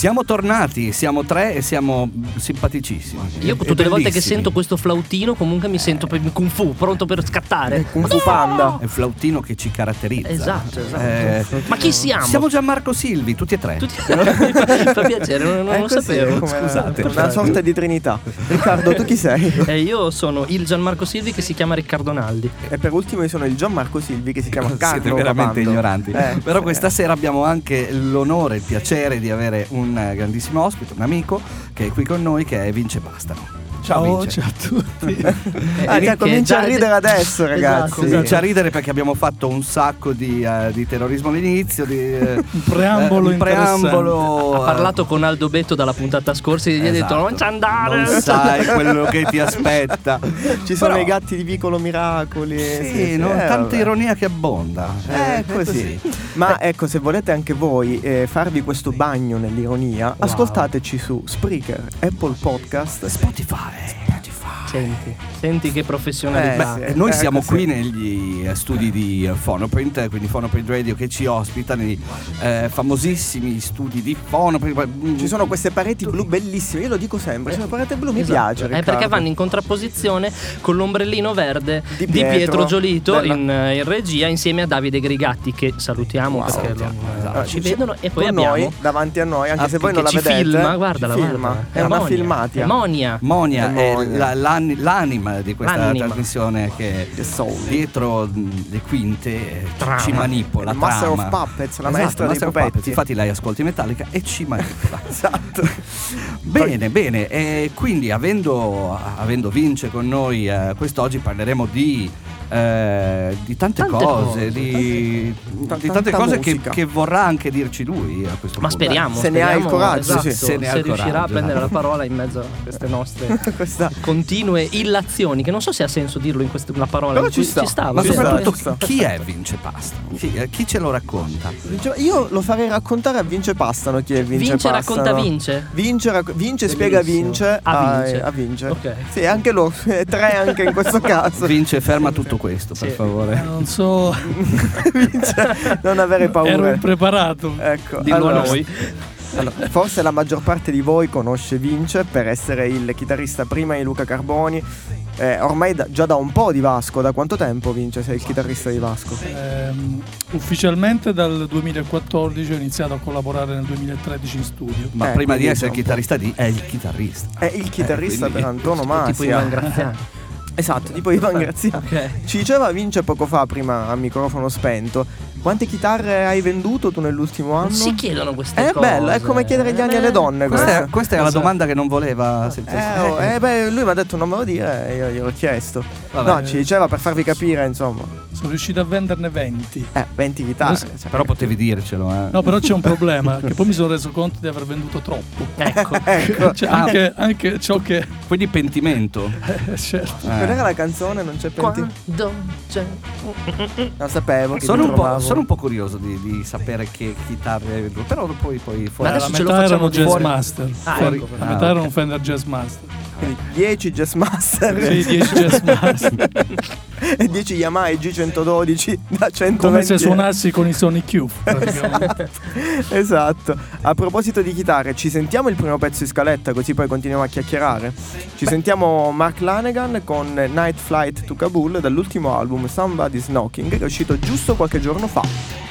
Siamo tornati, siamo tre e siamo simpaticissimi. Io E tutte le volte che bellissimi. sento questo flautino comunque mi sento per Kung Fu, pronto per scattare. Kung Fu Panda. È il flautino che ci caratterizza. Esatto, esatto. Eh, Ma chi siamo? siamo Gianmarco Silvi, tutti e tre. Tutti... mi fa piacere, non, non lo così, sapevo. scusate. Una sorta di trinità. Riccardo, tu chi sei? Eh, io sono il Gianmarco Silvi che si chiama Riccardo Naldi. E per ultimo io sono il Gianmarco Silvi che si chiama Carlo Siete veramente Babando. ignoranti. Eh, Però questa sera abbiamo anche l'onore e il piacere di avere un eh, grandissimo ospite, un amico che è qui con noi che è Vince Bastano. Ciao, Ciao, Vince. ciao a tutti. Ah, Eh, già che comincia a ridere adesso, ragazzi. Esatto, Comincia a ridere perché abbiamo fatto un sacco di, eh, di terrorismo all'inizio, di, eh, Un preambolo eh, un preambolo Ha parlato con Aldo Betto dalla puntata scorsa e gli ha detto Esatto. non ci andare. Non sai quello che ti aspetta. Ci sono Però- i gatti di Vicolo Miracoli. Sì, no, eh, tanta vabbè. ironia che abbonda. Eh, è così. Ma ecco, se volete anche voi eh, farvi questo bagno nell'ironia, ascoltateci su Spreaker, Apple Podcast. Spotify. Senti, senti che professionalità. Eh, Beh, sì. noi eh, siamo qui negli eh, studi di eh, Phonoprint, quindi Phonoprint Radio che ci ospita nei eh, famosissimi studi di Phonoprint. Mm, Ci sono queste pareti blu bellissime, io lo dico sempre, sono pareti blu, mi Esatto. piace. Eh, perché Riccardo. vanno in contrapposizione con l'ombrellino verde Di di Pietro, Pietro. Giolito in, in regia insieme a Davide Grigatti che salutiamo Wow. perché Salutiamo, non- esatto. ci vedono e poi con abbiamo noi, davanti a noi, anche Ah, se voi non la vedete. filma, guardala, ci filma. guarda. È una Monia, filmatia. è Monia. Monia È è Monia. la- l'ani- l'anima di questa L'anima. trasmissione che dietro le quinte eh, ci- Trama. ci manipola. Il Master trama. of Puppets, la Esatto, maestra dei Master of pupetti. Puppets. Infatti lei ascolti Metallica e ci manipola. Esatto. Bene, bene, e quindi avendo, avendo Vince con noi eh, quest'oggi parleremo di, eh, di tante, Tante cose, cose, di, tante- di tante cose che, che vorrà anche dirci lui a questo Ma punto. speriamo, Se ne ha il speriamo, coraggio, esatto, sì. Se ne ha se il riuscirà a coraggio, prendere la parola in mezzo a queste nostre Questa continue illazioni, che non so se ha senso dirlo in questa una parola. Però ci sta. sta, Ma soprattutto ci sta. chi è Vince Pastano? Chi, eh, chi ce lo racconta? Io lo farei raccontare a Vince Pastano chi è Vince, Vince Pastano. racconta Vince. Vince, racc- Vince spiega. Vince A Vince. a Vince. Ok. Sì, anche loro, eh, tre anche in questo caso. Vince, ferma tutto questo, per Sì. favore. Non so, non avere ero paura. impreparato. Ecco, Dillo allora, a noi. allora, forse la maggior parte di voi conosce Vince per essere il chitarrista prima di Luca Carboni. Eh, ormai da- già da un po' di Vasco. Da quanto tempo Vince sei il chitarrista di Vasco? Ehm, ufficialmente dal 2014 ho iniziato a collaborare nel 2013 in studio. Ma Eh, prima di essere chitarrista di è il chitarrista. È il chitarrista quindi- per antonomasia. Tipo Ivan Graziani. Esatto, tipo Ivan Graziani. Ok. Ci diceva Vince poco fa, prima a microfono spento, quante chitarre hai venduto tu nell'ultimo anno? Non si chiedono queste È cose. bello, è come chiedere gli anni alle donne. Questa è, questa è la domanda che non voleva sentire. Eh, oh, eh, beh, lui mi ha detto non me lo dire, e io gliel'ho chiesto. Vabbè. No, ci diceva per farvi capire, insomma. Sono riuscito a venderne 20. Eh, 20 chitarre. Sì, cioè, Però potevi dircelo, eh. No, però c'è un problema, che poi mi sono reso conto di aver venduto troppo. Ecco. ecco. Cioè, anche, anche ciò che... Quindi pentimento. eh, certo. Eh. Qual era la canzone? Non c'è penti. Quando c'è Non sapevo che Sono un, po'. Sono un po' curioso di, di sapere che chitarre hai venduto, però poi, poi fuori. Ma adesso la ce lo metà facciamo erano Jazz fuori. Master. Ah, Fuori- ecco. la Ah, metà ok. erano Fender Jazz Master. Quindi 10 Jazz Master Sì, 10 Jazz Master. e 10 Yamaha G112 da 120 Come se suonassi con i Sonic Youth. praticamente. Esatto. A proposito di chitarre, ci sentiamo il primo pezzo in scaletta così poi continuiamo a chiacchierare. Ci sentiamo Mark Lanegan con Night Flight to Kabul dall'ultimo album Somebody's Knocking che è uscito giusto qualche giorno fa. Is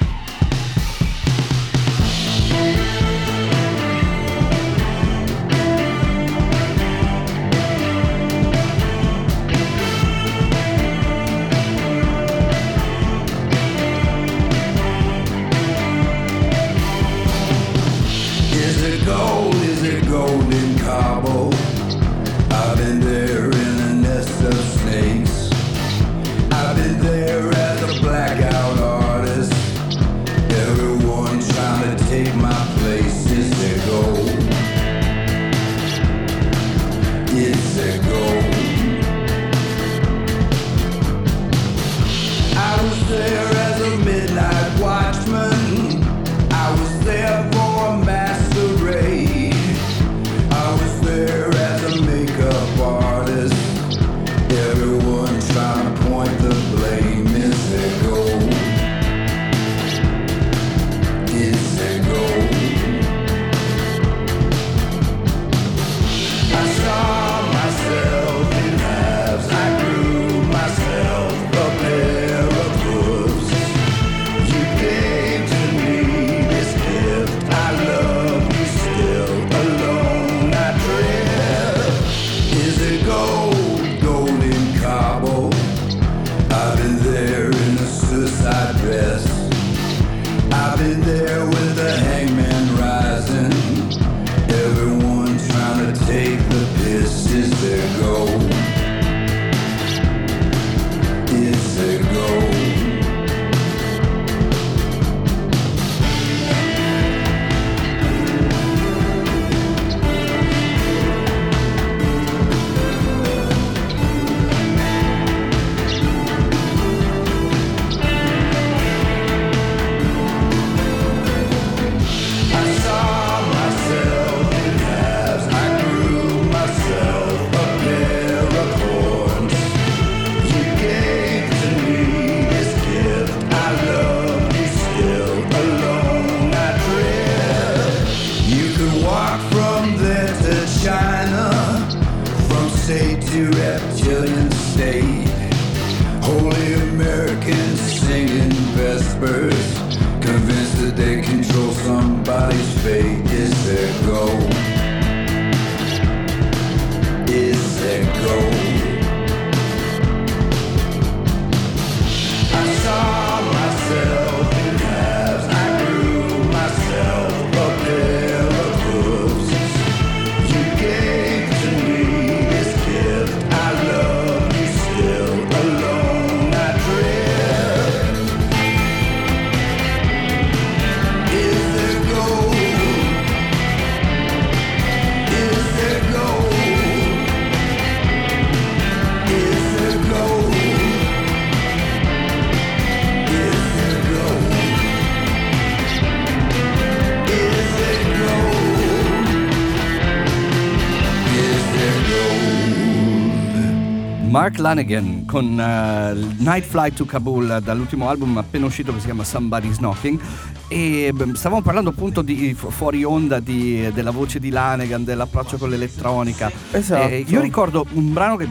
Lanigan con eh, Night Flight to Kabul dall'ultimo album appena uscito che si chiama Somebody's Knocking e stavamo parlando appunto di fu- fuori onda di- della voce di Lanigan, dell'approccio con l'elettronica. Esatto. E io ricordo un brano che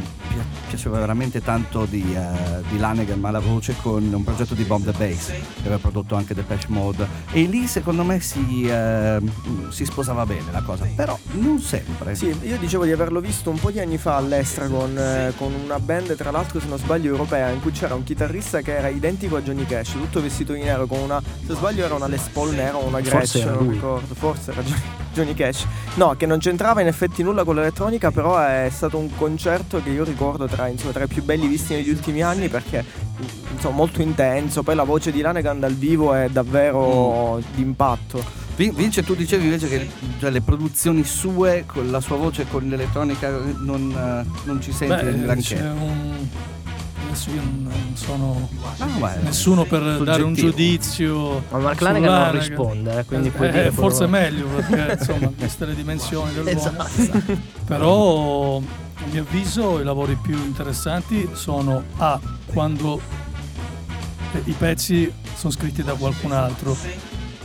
piaceva veramente tanto di, eh, di Lanigan, ma la voce con un progetto di Bomb the Bass che aveva prodotto anche Depeche Mode. E lì secondo me si, eh, si sposava bene la cosa, però non sempre. Sì, io dicevo di averlo visto un po' di anni fa all'Estragon eh, con una band, tra l'altro se non sbaglio europea, in cui c'era un chitarrista che era identico a Johnny Cash, tutto vestito di nero con una, se sbaglio era una Les Paul nera o una Gretsch, non ricordo, forse era Johnny, Johnny Cash. No, che non c'entrava in effetti nulla con l'elettronica, però è stato un concerto che io ricordo tra, insomma, tra i più belli visti negli ultimi anni perché insomma molto intenso, poi la voce di Lanegan dal vivo è davvero Mm. d'impatto. Vin- Vince, tu dicevi invece che cioè, le produzioni sue con la sua voce e con l'elettronica non, non ci senti Beh, granché. c'è un... Adesso io non non sono è- nessuno per dare un giudizio. Ma Mark su Lanigan non risponde, eh, quindi Eh, dire forse è meglio perché insomma, viste le dimensioni dell'uomo. Esatto. Però a mio avviso i lavori più interessanti sono A. quando eh, i pezzi sono scritti da qualcun altro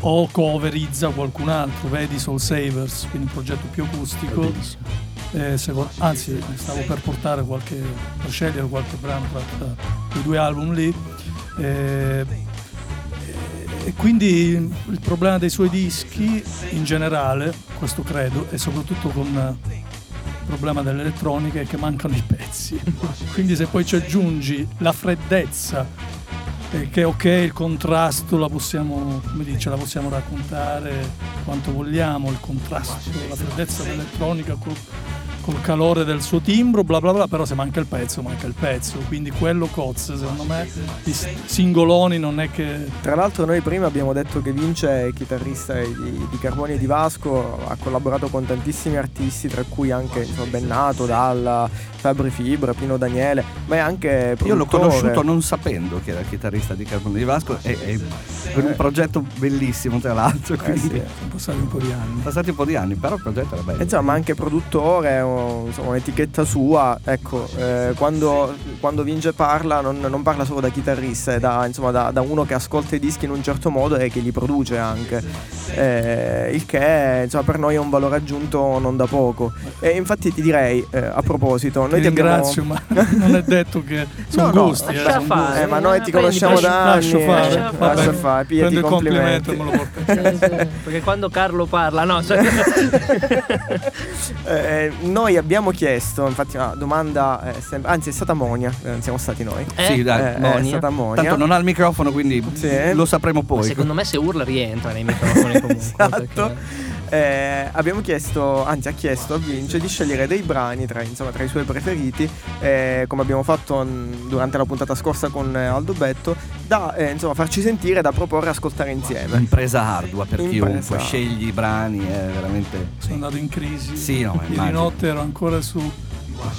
o coverizza qualcun altro, vedi Soul Savers, quindi un progetto più acustico. Bellissimo. Eh, secondo- anzi, stavo per portare qualche, per scegliere qualche brano da quei due album lì. Eh, e quindi il problema dei suoi dischi in generale, questo credo, e soprattutto con eh, il problema dell'elettronica è che mancano i pezzi. quindi se poi ci aggiungi la freddezza che ok il contrasto la possiamo, come dice, la possiamo raccontare quanto vogliamo, il contrasto, la freddezza dell'elettronica col, calore del suo timbro, bla bla bla, però se manca il pezzo, manca il pezzo, quindi quello cozza, secondo me i s- singoloni non è che... Tra l'altro noi prima abbiamo detto che Vince è chitarrista di, di Carboni e di Vasco, ha collaborato con tantissimi artisti, tra cui anche insomma, Bennato, Dalla, Fabri Fibra, Pino Daniele, ma è anche Io l'ho produttore. conosciuto non sapendo che era chitarrista di Carbone di Vasco e, e per un progetto bellissimo tra l'altro, Eh quindi sì. Sono passati un po' di anni. passati un po' di anni, però il progetto era bello. E Insomma, anche produttore, o, insomma, un'etichetta sua. Ecco, eh, quando, quando Vince parla, non, non parla solo da chitarrista, è da, insomma, da, da uno che ascolta i dischi in un certo modo e che li produce anche. Eh, il che insomma, per noi è un valore aggiunto non da poco. E infatti ti direi, eh, a proposito, noi Ti abbiamo- ringrazio, ma non è detto che sono No, no, gusti. eh, lascia sono fare. gusti. Eh, ma noi ti conosciamo lascia- da anni. lascio fare, eh, va lascia fare, pigliati Prendo i il complimento complimenti. e me lo porto a casa. Sì, sì, Perché quando Carlo parla, no, cioè, Eh, noi abbiamo chiesto, infatti, una domanda, eh, sem- anzi, è stata Monia, eh, non siamo stati noi. eh, Sì, dai, Eh, è Monia. stata Monia. Tanto non ha il microfono, quindi Sì. lo sapremo ma poi. secondo me se urla rientra nei microfoni comunque. Esatto. perché- Eh, abbiamo chiesto, anzi ha chiesto a Vince di scegliere dei brani tra, insomma, tra i suoi preferiti, eh, come abbiamo fatto mh, durante la puntata scorsa con Aldo Betto, da eh, insomma, farci sentire, da proporre ascoltare insieme. Impresa ardua per Impresa. chiunque, scegli i brani, è veramente... Sono andato in crisi. Sì, no, ma Ieri notte ero ancora su,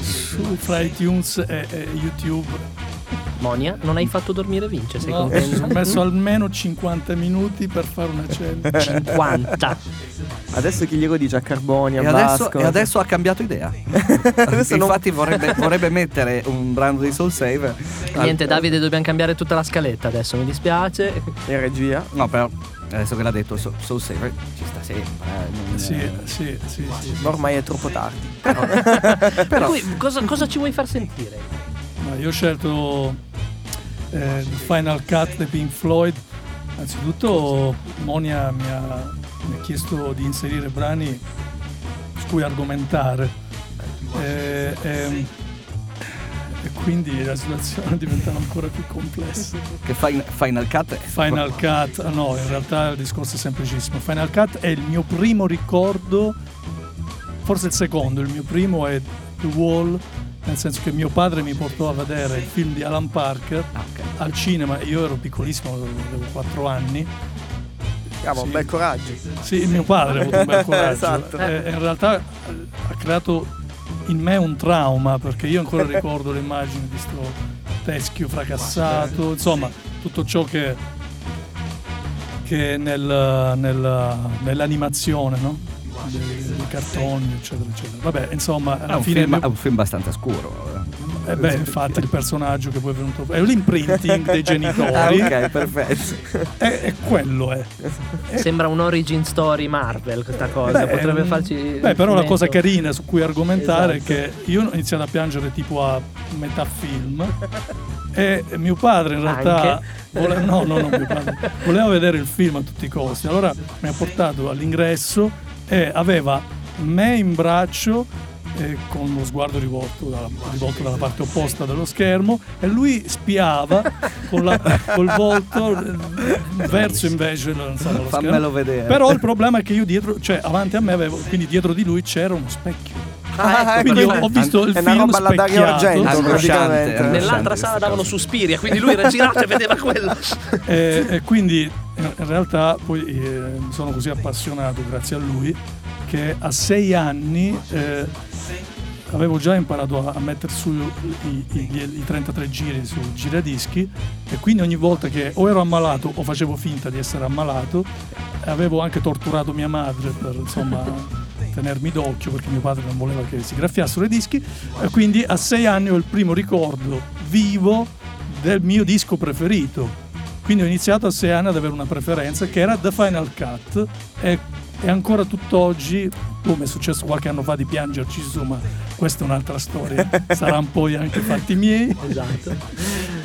su fra iTunes e, e YouTube. Monia, non hai fatto dormire Vince, sei No, contento? ho messo almeno 50 minuti per fare una cena. 50. Adesso chi glielo dice a Carboni, a E adesso, Vasco? e adesso ha cambiato idea. Adesso non- Infatti vorrebbe, vorrebbe mettere un brano di Soul Save. Niente, Davide, dobbiamo cambiare tutta la scaletta adesso, mi dispiace. in regia. No, però adesso che l'ha detto So- Soul Saver ci sta sempre. eh, non- Sì, eh, sì, sì, sì. Ma ormai è troppo tardi. Per cui, cosa, cosa ci vuoi far sentire? Ma io ho scelto eh, il Final Cut dei Pink Floyd. Anzitutto Monia mi ha, mi ha chiesto di inserire brani su cui argomentare. Eh, ehm, e quindi la situazione diventava ancora più complessa. Che Fin- Final Cut è Final Cut, ah, no, in realtà il discorso è semplicissimo. Final Cut è il mio primo ricordo, forse il secondo, il mio primo è The Wall, nel senso che mio padre mi portò a vedere il film di Alan Parker Ah, ok. al cinema, io ero piccolissimo, avevo 4 anni. Cavolo, un Sì. bel coraggio. Sì, mio padre ha avuto un bel coraggio. Esatto. Eh, in realtà eh, ha creato in me un trauma perché io ancora ricordo le immagini di sto teschio fracassato, insomma, tutto ciò che, che nel- nel- nell'animazione, no? Dei, dei cartoni, eccetera, eccetera. Vabbè, insomma, È alla un, fine film, mio- è un film abbastanza scuro. eh. eh beh, infatti il personaggio che poi è venuto è l'imprinting dei Ah, genitori ok, perfetto. e, e quello è. Sembra un origin story Marvel questa cosa. Beh, Potrebbe mm, farci. Beh, però una cosa carina su cui argomentare Esatto. è che io ho iniziato a piangere tipo a metà film e mio padre in realtà voleva, no, no, no, mio padre, voleva vedere il film a tutti i costi. Allora mi ha portato all'ingresso e aveva me in braccio eh, con lo sguardo rivolto dalla, rivolto dalla parte opposta dello schermo e lui spiava con la- col volto eh, verso invece lo- insomma, lo Fammelo schermo. vedere. Però il problema è che io dietro, cioè avanti a me avevo, quindi dietro di lui c'era uno specchio. Ah, Quindi ecco, ho, ho visto il è una film roba alla Dario Argento praticamente. Nell'altra sala davano cosa. Suspiria, quindi lui era girato e vedeva quello. e, e quindi in in realtà poi eh, mi sono così appassionato grazie a lui che a sei anni eh, avevo già imparato a, a mettere su i, i- i 33 giri sul giradischi e quindi ogni volta che o ero ammalato o facevo finta di essere ammalato avevo anche torturato mia madre per insomma tenermi d'occhio perché mio padre non voleva che si graffiassero i dischi. E quindi a sei anni ho il primo ricordo vivo del mio disco preferito quindi ho iniziato a sei anni ad avere una preferenza che era The Final Cut e, e ancora tutt'oggi, come è successo qualche anno fa di piangerci su, ma questa è un'altra storia, saranno poi anche fatti miei, Esatto.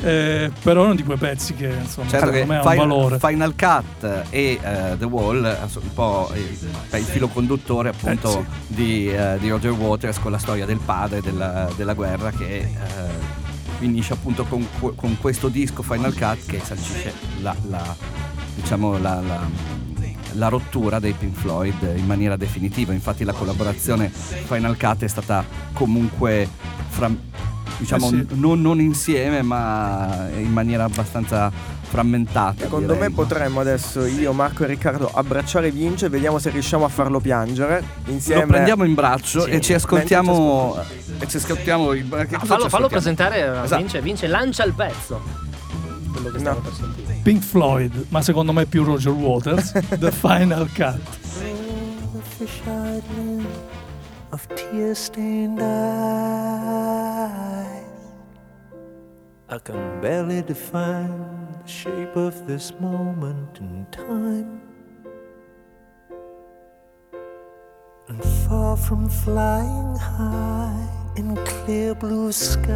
eh, però uno di quei pezzi che insomma Certo che secondo me ha un Final, valore. Final Cut e eh, The Wall eh, sono un po' il, il filo conduttore appunto Eh, di, eh, di Roger Waters con la storia del padre della, della guerra che eh, finisce appunto con, con questo disco Final Cut che sancisce la, la- diciamo la, la- la rottura dei Pink Floyd in maniera definitiva infatti la collaborazione Final Cut è stata comunque fra, diciamo Eh sì. non, non insieme ma in maniera abbastanza frammentata Secondo direi. me potremmo adesso io, Marco e Riccardo abbracciare Vince e vediamo se riusciamo a farlo piangere insieme. lo prendiamo in braccio Sì. e ci ascoltiamo e ci ascoltiamo il che cosa Ah, ci fallo, fallo presentare a Esatto. Vince. Vince, lancia il pezzo. Quello che stiamo No. per sentire. Pink Floyd, ma secondo me più Roger Waters, The Final Cut. of tear stained eyes. I can barely define the shape of this moment in time. And far from flying high in clear blue skies,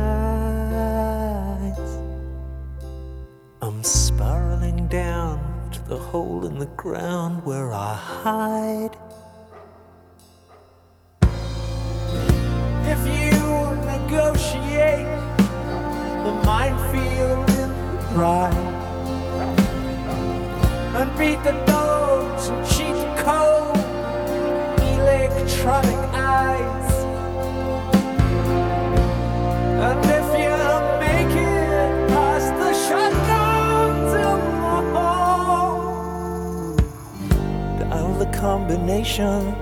I'm spiraling down to the hole in the ground where I hide. If you negotiate the minefield in the brine and beat the dogs and cheat cold electronic eyes. And if you make it past the the hall, dial the combination.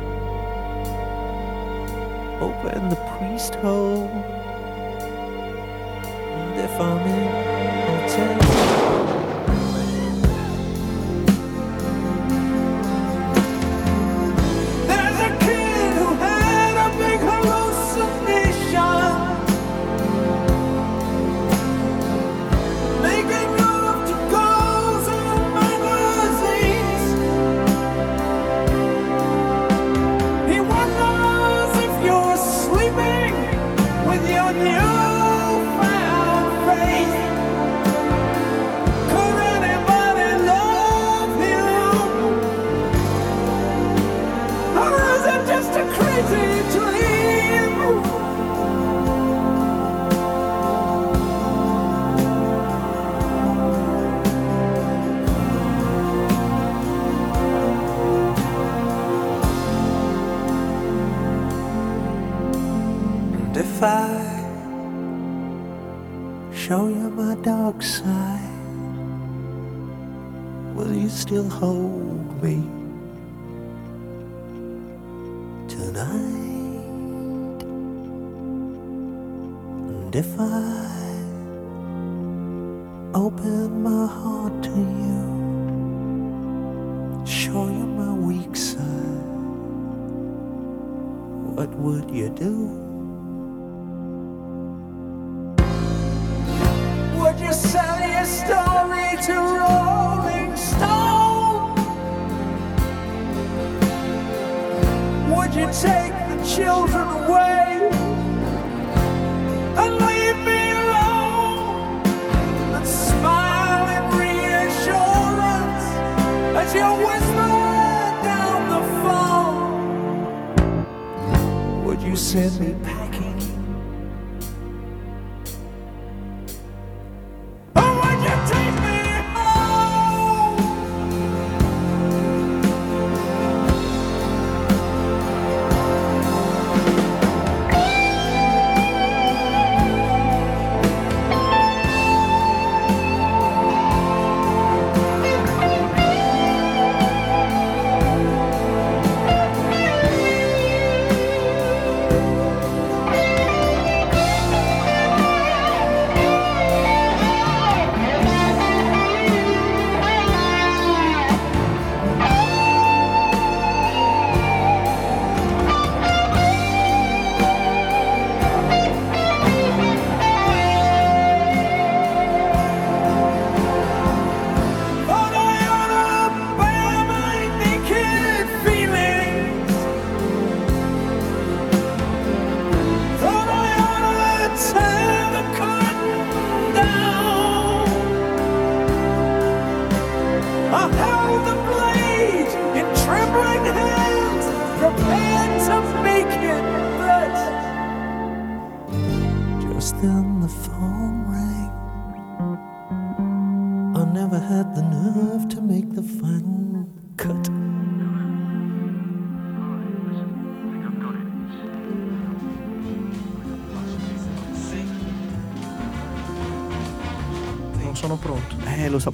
Open the priest hole. And if I'm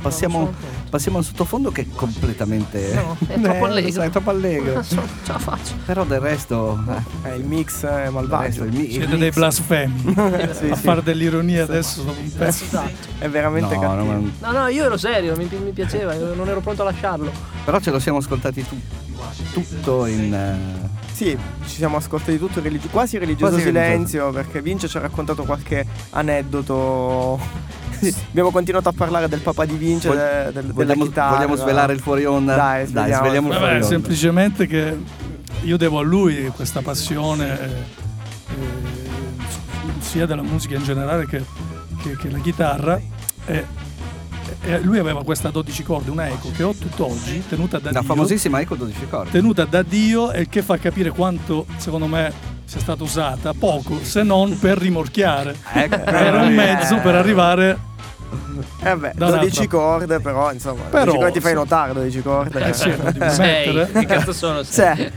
passiamo, sono passiamo al sottofondo che è completamente. No, è troppo allegro. È troppo allegro. Ce la faccio. Però del resto. eh, Eh, il mix è malvagio. resto il mi- Siete dei blasfemi. Sì, a sì. fare dell'ironia adesso dopo un pezzo. Esatto. È veramente No, no, cattivo. ma- No, no, io ero serio, mi, mi piaceva, io non ero pronto a lasciarlo. però ce lo siamo ascoltati tu- tutto in. eh, Sì, ci siamo ascoltati tutto religi- quasi religioso Quasi silenzio perché Vince ci ha raccontato qualche aneddoto. Abbiamo continuato a parlare del papà di Vince, Vog- de- della vogliamo, chitarra. vogliamo svelare il fuori onda? Dai, sveliamo. sveliamo il fuori onda. semplicemente che io devo a lui questa passione eh, eh, sia della musica in generale che, che- che la chitarra. E, e lui aveva questa 12 corde, una eco che ho tutt'oggi, tenuta da La Dio. famosissima Eco 12 corde. tenuta da Dio e che fa capire quanto secondo me sia stata usata poco se non per rimorchiare Ecco, era un eh. mezzo per arrivare Eh beh, Da 12 un'altra. corde, però insomma, Però, 12 corde ti fai sì. notare 12 corde. eh sì, non devi Sei, che cazzo sono? Sì. Sei.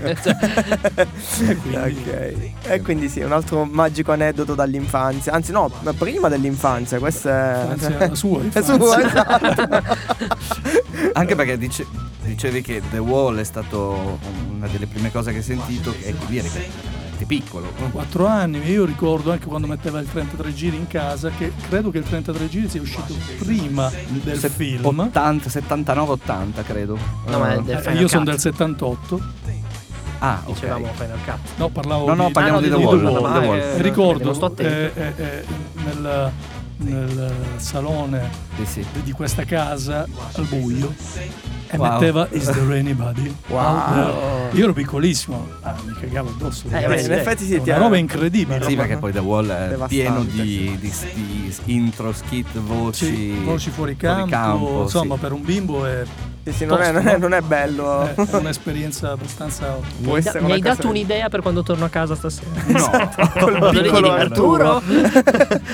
e quindi Ok. E quindi sì, un altro magico aneddoto dall'infanzia. Anzi, no, ma prima dell'infanzia, questo è. Anzi, è la sua È sua, esatto. Anche perché dice- dicevi che The Wall è stato una delle prime cose che hai sentito e eri veramente piccolo. Quattro anni, io ricordo anche quando metteva il 33 giri in casa, che credo che il 33 giri sia uscito prima del Se- film. 80, 79-80 credo. No, ma è Eh, del Eh, Final io sono Cut. del 78, Ah, ok. Dicevamo Final Cut. no, parlavo No, no, di, parliamo Ah, no, di The di Wall. The Wall, The Wall. eh, E non ricordo sto attento. eh, eh, eh, nel, nel salone Sì, sì. di questa casa al buio e Wow. metteva Is there anybody? Wow. out there? Io ero piccolissimo, ah, mi cagavo addosso. Eh, Beh, in effetti sì, una roba incredibile. Sì, perché poi The Wall è Devastante. pieno di, di, di intro, skit, voci, Sì, voci fuori campo, insomma sì. per un bimbo è Sì, sì, non, è, non è- non è bello. È è un'esperienza abbastanza Può Mi, da- mi hai cosa- dato un'idea per quando torno a casa stasera. No. Col Volevi piccolo Arturo.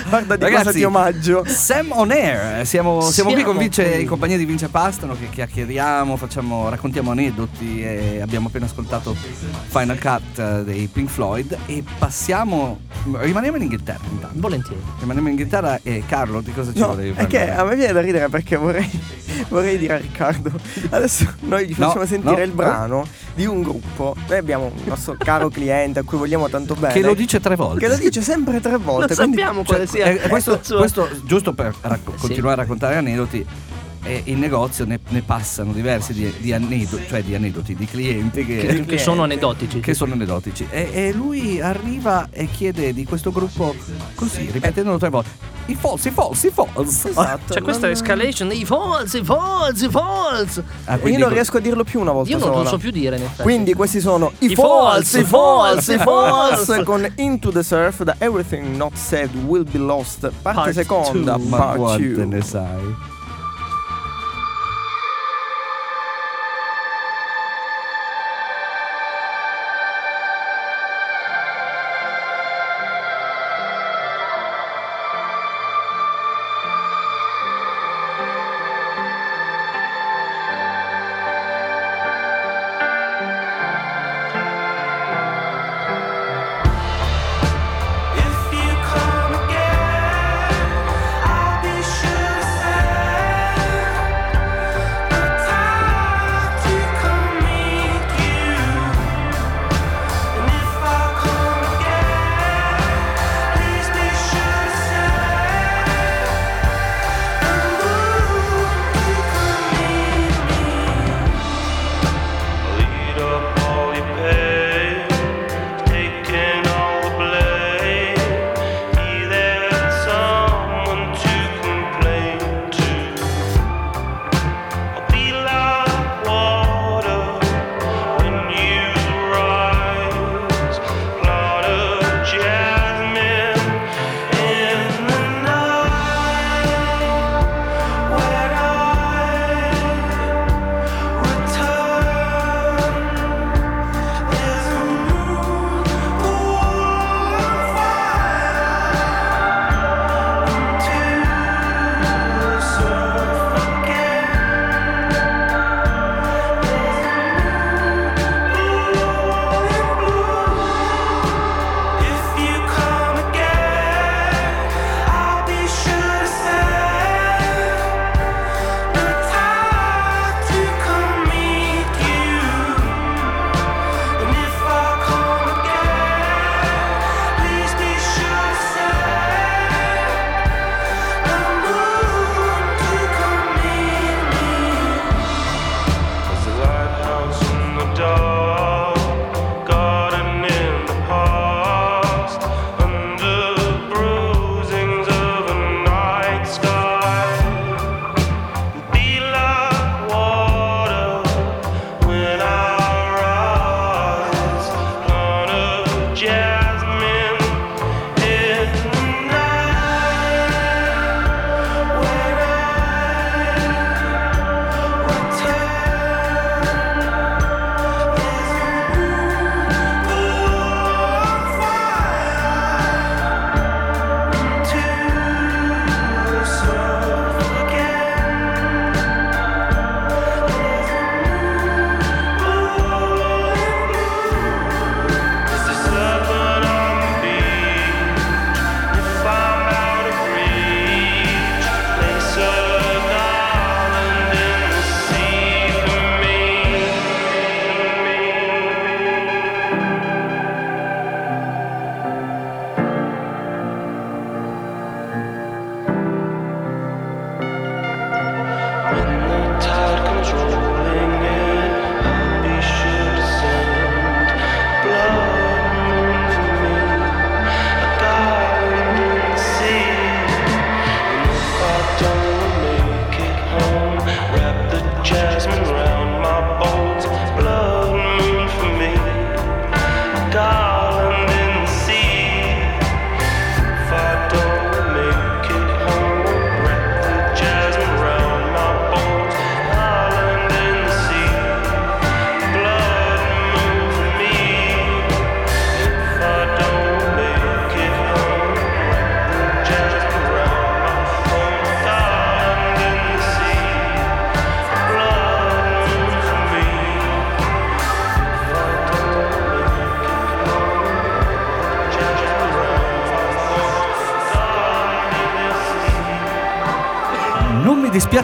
Guarda di cosa Ragazzi, ti omaggio. Sam On Air, siamo, siamo qui con Siamo Vince, qui. in compagnia di Vince Pastano che chiacchieriamo, facciamo, raccontiamo aneddoti e abbiamo appena ascoltato Final Cut eh, dei Pink Floyd e passiamo, rimaniamo in Inghilterra intanto. Volentieri. Rimaniamo in Inghilterra e Carlo di cosa ci No, volevi è che parlare? a me viene da ridere perché vorrei, vorrei dire a Riccardo. Adesso noi gli No, facciamo sentire no, il brano di un gruppo. Noi abbiamo un nostro caro cliente a cui vogliamo tanto bene. Che lo dice tre volte. Che lo dice sempre tre volte. Lo quindi- sappiamo Cioè, quale sia. eh, questo, questo, giusto per racco- Sì. continuare a raccontare aneddoti, eh, in negozio ne, ne passano diversi di, di aneddoti, cioè di aneddoti, di clienti che, che, che sono aneddotici. che sono aneddotici. E, e lui arriva e chiede di questo gruppo così, ripetendolo tre volte. I falsi, i falsi, i falsi. Esatto. C'è questa escalation dei falsi, falsi, falsi. Ah, Io quindi non co- riesco a dirlo più una volta Io non lo sola. so più dire in effetti. Quindi questi sono i, I falsi, falsi, falsi, falsi. falsi con Into the Surf da Everything Not Said Will Be Lost, parte Part seconda, two. Ma part quante two. ne sai?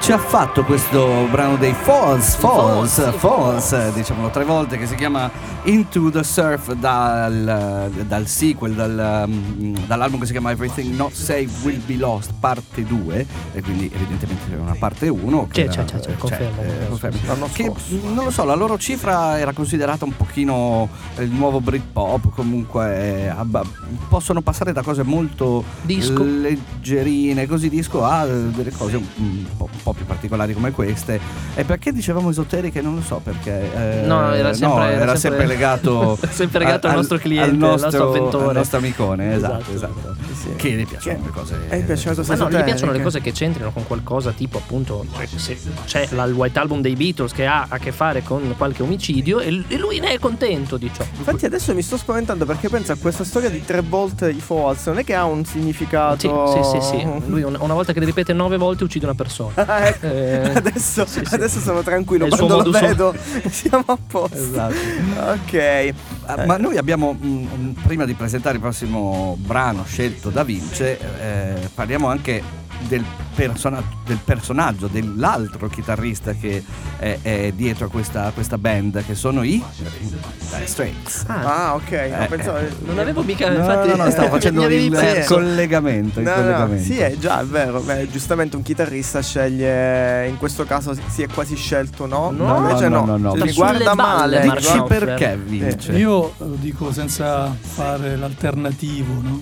Mi dispiace affatto questo brano dei Falls, Falls, Falls, diciamolo tre volte, che si chiama Into the Surf dal, dal sequel, dal, um, dall'album che si chiama Everything Not Saved Will Be Lost, parte 2, e quindi evidentemente c'è una parte 1. C'è, c'è, c'è, c'è, confermo, eh, confermo. Che scorso. non lo so, la loro cifra era considerata un pochino il nuovo Britpop, comunque eh, abba- possono passare da cose molto Disco. leggerine, così disco, a eh, delle cose un, un po', un po' più particolari come queste. E perché dicevamo esoteriche? Non lo so perché. eh, No, era sempre- era era sempre- legato, sempre legato al nostro cliente, al al nostro, avventore. al nostro amicone. Esatto, Esatto, esatto. Sì. Che gli piacciono Che- le cose. Eh, piacciono le cose Ma no, gli piacciono le cose che c'entrino con qualcosa tipo appunto, cioè, se c'è la- il White Album dei Beatles che ha a che fare con qualche omicidio e, e lui ne è contento di ciò. Infatti adesso mi sto spaventando perché penso a questa storia di tre volte i false, non è che ha un significato... Sì, sì, sì, sì. Lui una, una volta che le ripete nove volte uccide una persona. Ecco. Eh, adesso, sì, sì. adesso sono tranquillo, suo quando lo vedo siamo a posto. Esatto. Ok. Ah, Ma noi abbiamo, mm, mm, prima di presentare il prossimo brano scelto da Vince, eh, parliamo anche del, persona- del personaggio, dell'altro chitarrista che è, è dietro a questa, questa band, che sono i Dire Straits. ah, Ah, ok, no, Eh, pensavo... eh. non avevo mica. No, infatti, no, no, stavo facendo il perso. collegamento. il No, no, collegamento. sì, è già, è vero. Beh, giustamente un chitarrista sceglie, in questo caso si- è quasi scelto, no? No, invece no, no. no, no, Sta guarda male. Dici perché Vince? Io lo dico senza fare l'alternativo, no?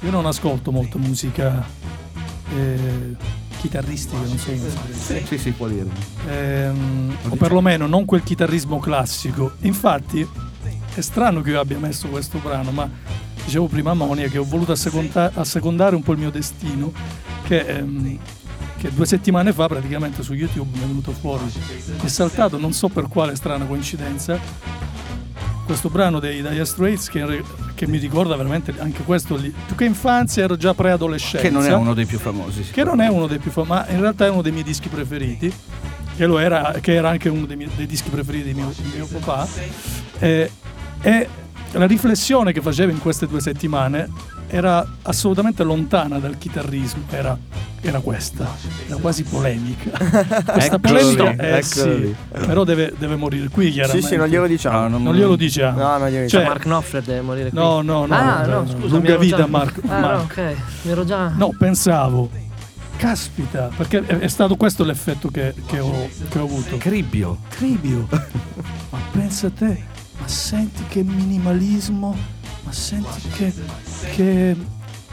Io non ascolto molto musica eh, chitarristica, non so come si dice. Sì, sì, può dirlo. Ehm, o perlomeno non quel chitarrismo classico. Infatti è strano che io abbia messo questo brano, ma dicevo prima a Monia che ho voluto asseconda- assecondare un po' il mio destino, che, ehm, che due settimane fa praticamente su YouTube mi è venuto fuori, è saltato, non so per quale strana coincidenza, questo brano dei Dire Straits che, che mi ricorda veramente anche questo, lì, più che infanzia ero già preadolescenza Che non è uno dei più famosi. che non è uno dei più famosi, ma in realtà è uno dei miei dischi preferiti, che, lo era, che era anche uno dei, miei- dei dischi preferiti di mio, di mio papà. Eh, e la riflessione che facevo in queste due settimane era assolutamente lontana dal chitarrismo, era, era questa, era quasi polemica. Questa Eccolo polemica, lì, eh, eccolo sì, però deve, deve morire qui Sì, chiaramente. sì, non glielo diciamo. No, non- Non glielo diciamo. No, non glielo Cioè, diciamo. Mark Knopfler deve morire qui. No, no, no. Ah, no, no, scusa. lunga vita, già... Mark- Ah, Mark. no, ok. Mi ero già. No, pensavo, caspita, perché è, è stato questo l'effetto che, che ho, che ho avuto. Cribbio. Cribio, ma pensa a te, ma senti che minimalismo, ma senti che, che,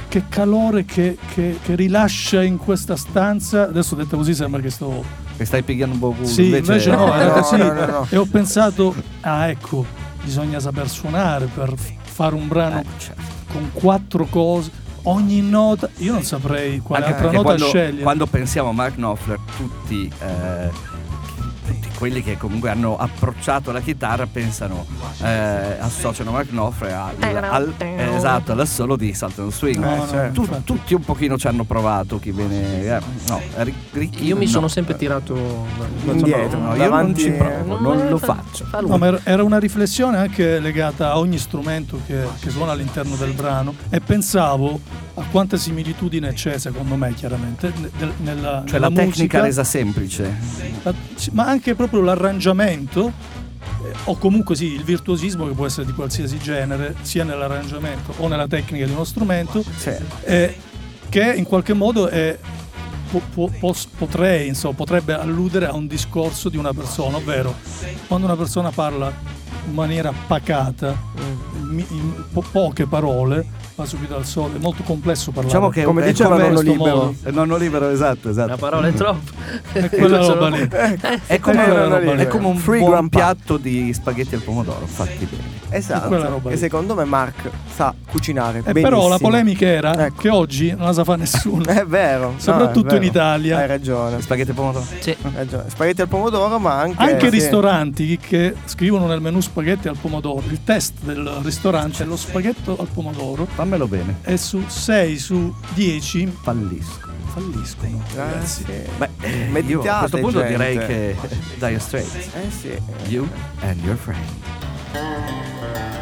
che calore che, che- che rilascia in questa stanza. Adesso detto così sembra che sto... Che stai pigliando un po' culo. Sì, invece no, no, era no, così. no, no, no. E ho pensato, ah ecco, bisogna saper suonare per fare un brano Eh, certo. con quattro cose. Ogni nota, io non saprei quale Anche altra nota quando, scegliere. quando pensiamo a Mark Knopfler, tutti, eh, tutti quelli che comunque hanno approcciato la chitarra pensano, eh, associano Mark Knopfler al, al- eh, esatto, all'assolo di Sultan Swing. Eh, no, certo. Tu- tutti un pochino ci hanno provato chi viene. eh, no, Ri- Ricky Io mi no. sono sempre tirato Indietro, No, io non ci provo, non lo fa- faccio. No, ma era- una riflessione anche legata a ogni strumento che, che suona all'interno del brano e pensavo a quanta similitudine c'è, secondo me, chiaramente, nella, Cioè nella la tecnica musica, resa semplice. la- ma anche proprio l'arrangiamento, eh, o comunque sì, il virtuosismo che può essere di qualsiasi genere, sia nell'arrangiamento o nella tecnica di uno strumento, Cioè, eh, che in qualche modo è- po- po- potrei, insomma, potrebbe alludere a un discorso di una persona, ovvero quando una persona parla in maniera pacata, mi- in po- poche parole, va subito al sole, è molto complesso parlare. diciamo che Come è diceva Nonno Libero. modo. Eh, Nonno libero, esatto, esatto. La parola è troppo. è quella roba lì. È come, è come un Free buon piatto di spaghetti al pomodoro fatti bene. Esatto. E lì. secondo me Mark sa cucinare. E benissimo. però la polemica era Ecco. che oggi non la sa fa nessuno. È vero. no, Soprattutto è vero. in Italia. Hai ragione. Spaghetti al pomodoro? Sì. Hai ragione. Spaghetti al pomodoro, ma anche. Anche sì. ristoranti che scrivono nel menù spaghetti al pomodoro, il test del ristorante è lo spaghetto al pomodoro Fammelo bene. e su 6 su 10 Fallisco. falliscono. Eh, ragazzi. sì. Beh, eh, io a Meditate, questo punto gente. direi che Dire Straits. Eh sì. You and your friend. Thank you.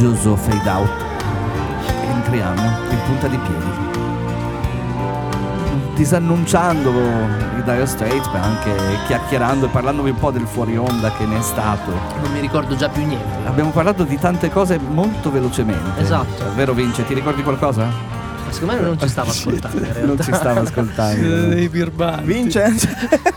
Il religioso fade out. Entriamo in punta di piedi. Disannunciando i Dire Straits, ma anche chiacchierando e parlandovi un po' del fuori onda che ne è stato. Non mi ricordo già più niente. Abbiamo parlato di tante cose molto velocemente. Esatto. Vero Vince, ti ricordi qualcosa? Ma secondo me non ci stava ascoltando. Non ci stava ascoltando. Dei birbani. Vince?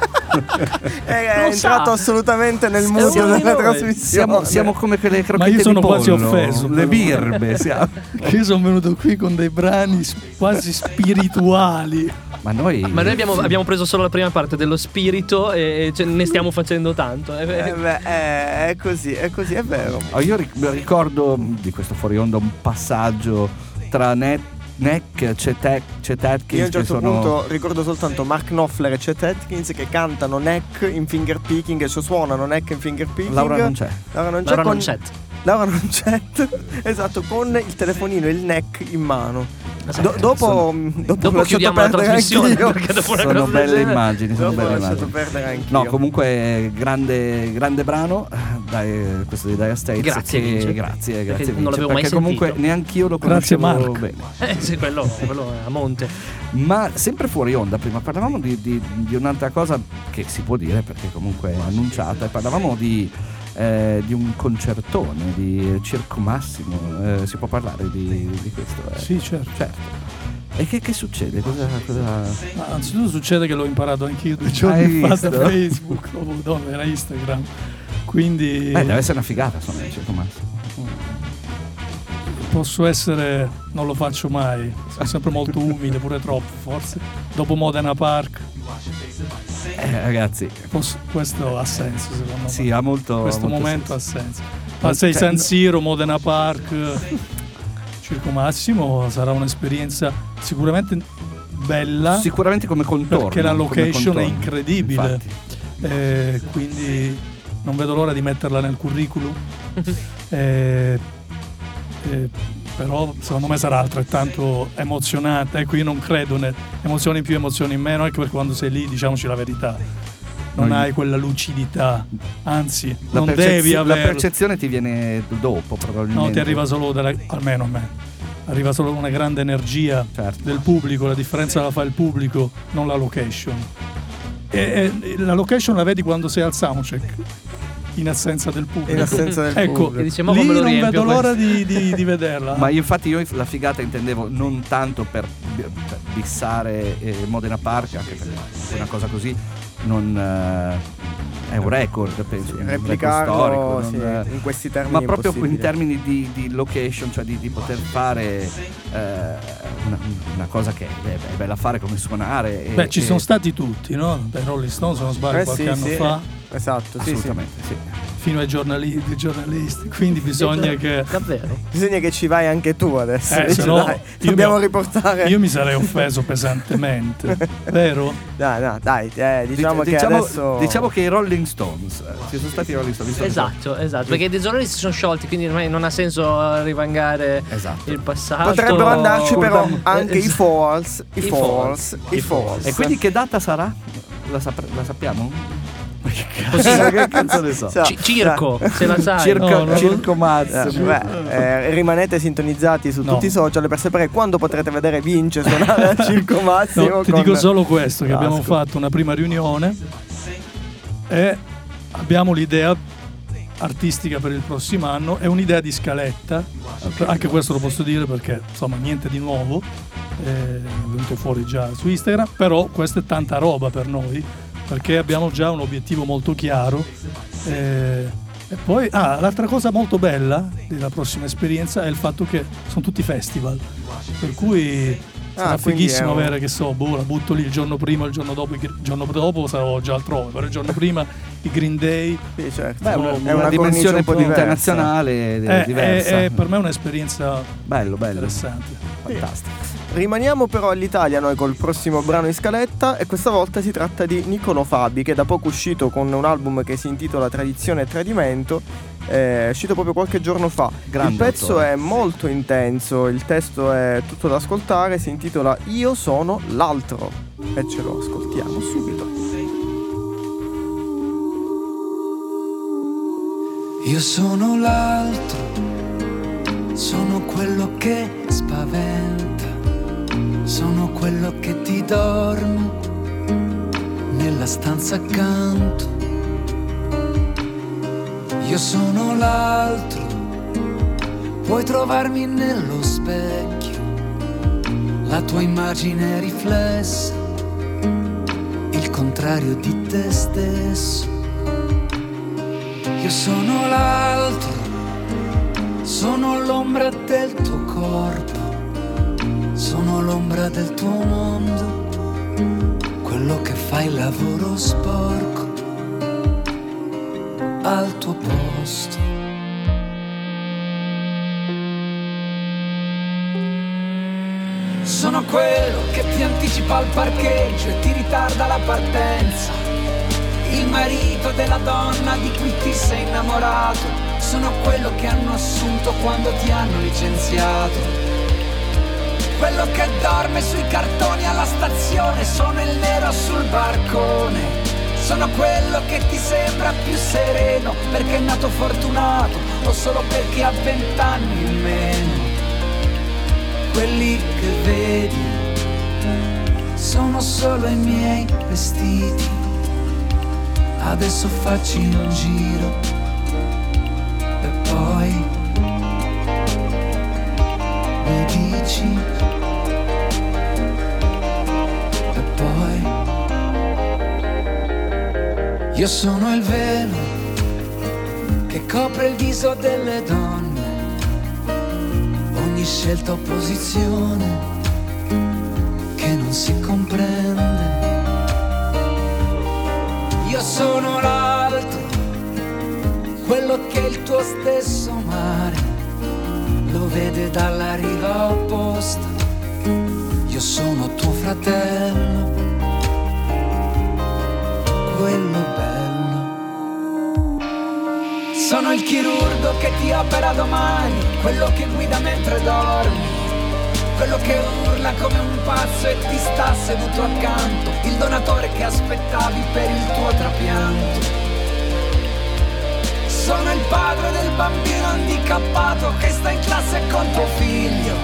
È, entrato sa. assolutamente nel mood uno di della trasmissione. Siamo, siamo come quelle crocchette io sono quasi pollo, offeso, Le birbe siamo. Io sono venuto qui con dei brani quasi spirituali. Ma noi, Ma noi abbiamo, abbiamo preso solo la prima parte dello spirito e ce- ne stiamo facendo tanto. Eh, Eh beh, è, è così, è così, è vero. Oh, io ric- ricordo di questo fuori onda un passaggio tra Net, Neck, Chet, Chet Atkins Io a un certo sono... punto ricordo soltanto Mark Knopfler e Chet Atkins che cantano neck in finger picking, cioè suonano neck in finger picking. Laura non c'è. Laura non c'è. Laura con- non c'è. Non c'è. esatto, con il telefonino e il neck in mano. Do- dopo, dopo, Dopo ho lasciato chiudiamo la perdere trasmissione perché dopo Sono belle genere- immagini, sono Dopo belle immagini. perdere anch'io. No, comunque grande, grande brano, dai, questo di Dire States. Grazie, che- Vince. Grazie, Perché grazie non Vince, l'avevo mai perché comunque sentito. neanch'io lo Grazie, conoscevo Mark. bene. Eh sì, quello, quello è a monte. Ma sempre fuori onda, prima parlavamo di, di- di un'altra cosa che si può dire perché comunque è annunciata, e parlavamo di, eh, di un concertone di Circo Massimo, eh, si può parlare di, di questo? eh? Sì, certo. Certo. E che, che succede? Cosa, cosa- Ma anzitutto succede che l'ho imparato anch'io due giorni fa da? Facebook, dopo, dopo era Instagram. Quindi Eh, deve essere una figata, insomma, Circo Massimo. posso essere, non lo faccio mai, sono sempre molto umile, pure troppo forse. Dopo Modena Park, Eh, ragazzi, posso- questo ha senso secondo me. sì, ha molto. questo molto momento senso. ha senso. Sei cioè, San Siro, Modena Park, Circo Massimo sarà un'esperienza sicuramente bella Sicuramente come contorno. perché la location è incredibile. Eh, quindi non vedo l'ora di metterla nel curriculum. Eh, eh, però secondo me sarà altrettanto emozionante. Ecco, io non credo ne emozioni in più, emozioni in meno, anche perché quando sei lì, diciamoci la verità, non Noi- hai quella lucidità, anzi, La, non percezio- devi la averla. percezione ti viene dopo, probabilmente. No, ti arriva solo dalla, almeno a me. Arriva solo una grande energia Certo. del pubblico, la differenza la fa il pubblico, non la location. E, e la location la vedi quando sei al soundcheck, in assenza del pubblico. In assenza del ecco, pubblico. Dice, "Ma lì come lo non riempio vedo questo?" l'ora di, di- di vederla. Ma io, infatti io la figata intendevo non tanto per cioè, bissare eh, Modena Park, anche perché una cosa così non eh, è un record, penso. un record storico, sì, non, in questi termini. ma proprio in termini di, di location, cioè di, di poter fare eh, una, una cosa che è, è bella fare come suonare. e- Beh, ci e- sono stati tutti, no? Dai Rolling Stones, se non sbaglio, Eh, qualche sì, anno sì. fa, Esatto, sì, sì. Assolutamente, sì. Fino ai giornali- ai giornalisti. Quindi bisogna che. Davvero? Bisogna che ci vai anche tu adesso. Eh, Dici, no, dai, dobbiamo mi- riportare. Io mi sarei offeso pesantemente, vero? Dai, no, dai, eh, diciamo Dic- che diciamo, adesso. diciamo che i Rolling Stones eh, ci sono stati i Rolling Stones. Esatto, esatto. Perché i giornalisti si sono sciolti, quindi ormai non ha senso rivangare Esatto. il passato. Potrebbero andarci però anche i es- false, i I false, false, i false. E quindi che data sarà? La, sapre- la sappiamo? Così. che cazzo ne so? Cioè, Ci- circo, se la sai. Circo, No, no, Circo Eh, Massimo. beh, eh, rimanete sintonizzati su No. tutti i social per sapere quando potrete vedere Vince suonare al Circo Massimo. No, ti con- dico solo questo, che abbiamo fatto una prima riunione e abbiamo l'idea artistica per il prossimo anno, è un'idea di scaletta, anche questo lo posso dire perché insomma niente di nuovo, è venuto fuori già su Instagram, però questa è tanta roba per noi perché abbiamo già un obiettivo molto chiaro. eh, e poi, ah, l'altra cosa molto bella della prossima esperienza è il fatto che sono tutti festival, per cui sarà Ah, fighissimo un- avere, che so, boh, la butto lì il giorno prima, il giorno dopo, il giorno dopo sarò già altrove, però il giorno prima i Green Day Sì, certo. Beh, è una, una, dimensione un po' internazionale eh, è, diversa. è- è per me un'esperienza bello, bello. interessante. Fantastico. Rimaniamo però all'Italia noi col prossimo brano in scaletta e questa volta si tratta di Niccolò Fabi che è da poco uscito con un album che si intitola Tradizione e Tradimento, è uscito proprio qualche giorno fa. Grande il pezzo autore. è molto intenso, il testo è tutto da ascoltare, si intitola Io sono l'altro e ce lo ascoltiamo subito. Io sono l'altro, sono quello che spaventa, sono quello che ti dorme nella stanza accanto. Io sono l'altro, puoi trovarmi nello specchio, la tua immagine riflessa, il contrario di te stesso. Io sono l'altro, sono l'ombra del tuo corpo, sono l'ombra del tuo mondo, quello che fa il lavoro sporco al tuo posto. Sono quello che ti anticipa al parcheggio e ti ritarda la partenza. Il marito della donna di cui ti sei innamorato. Sono quello che hanno assunto quando ti hanno licenziato. Quello che dorme sui cartoni alla stazione. Sono il nero sul barcone. Sono quello che ti sembra più sereno perché è nato fortunato o solo perché ha vent'anni in meno quelli che vedi sono solo i miei vestiti. Adesso facci un giro e poi dici e poi io sono il velo che copre il viso delle donne ogni scelta o posizione che non si comprende. Io sono l'altro, quello che il tuo stesso vede dalla riva opposta. Io sono tuo fratello, quello bello. Sono il chirurgo che ti opera domani, quello che guida mentre dormi, quello che urla come un pazzo e ti sta seduto accanto, il donatore che aspettavi per il tuo trapianto. Sono il padre del bambino handicappato che sta in classe con tuo figlio,